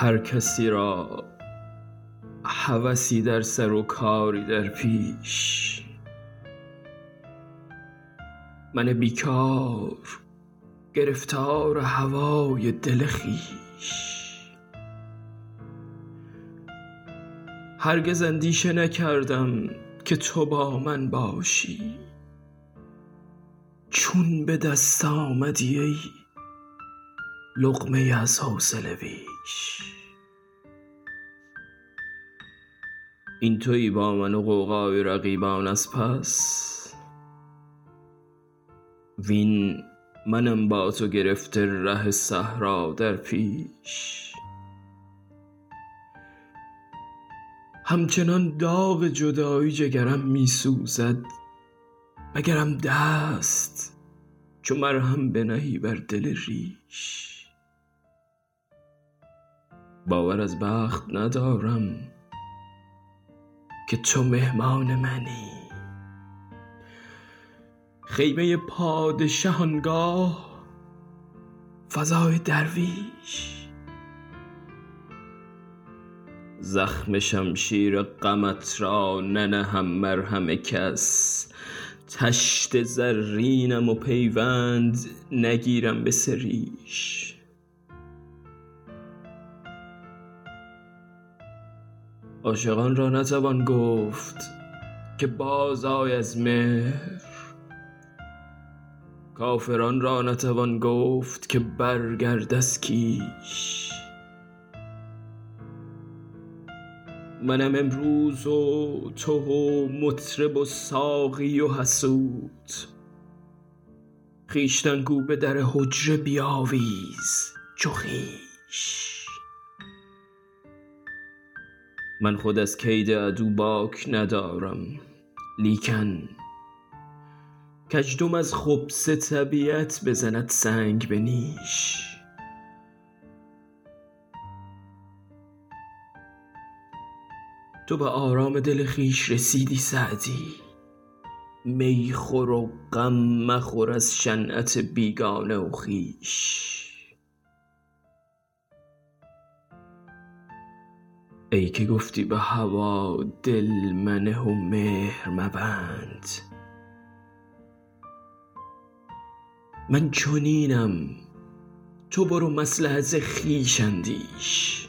هر کسی را هوسی در سر و کاری در پیش. من بیکار گرفتار هوای دل خویش هرگز اندیشه نکردم که تو با من باشی. چون به دست آمدی ای لقمه از حوصله بیش این تویی با من و قوقای رقیبان از پس. وین منم با تو گرفته ره صحرا در پیش. همچنان داغ جدایی جگرم می سوزد مگرم دست چو مرهم بنهی بر دل ریش. باور از بخت ندارم که تو مهمان منی. خیمه پادشه آنگاه فضای درویش. زخم شمشیر غمت را ننهم مرهم کس. طشت زرینم و پیوند نگیرم به سریش. عاشقان را نتوان گفت که بازآی از مهر. کافران را نتوان گفت که برگرد از کیش. منم امروز و تو و مطرب و ساقی و حسود. خویشتن گو به در حجره بیاویز چو خویش من خود از کید عدو باک ندارم لیکن کژدم از خبث طبیعت بزند سنگ به نیش. تو به آرام دل خویش رسیدی سعدی می خور و غم مخور از شنعت بیگانه و خویش. ای که گفتی به هوا دل منه و مهر مبند. من چنینم تو برو مصلحت خویش اندیش.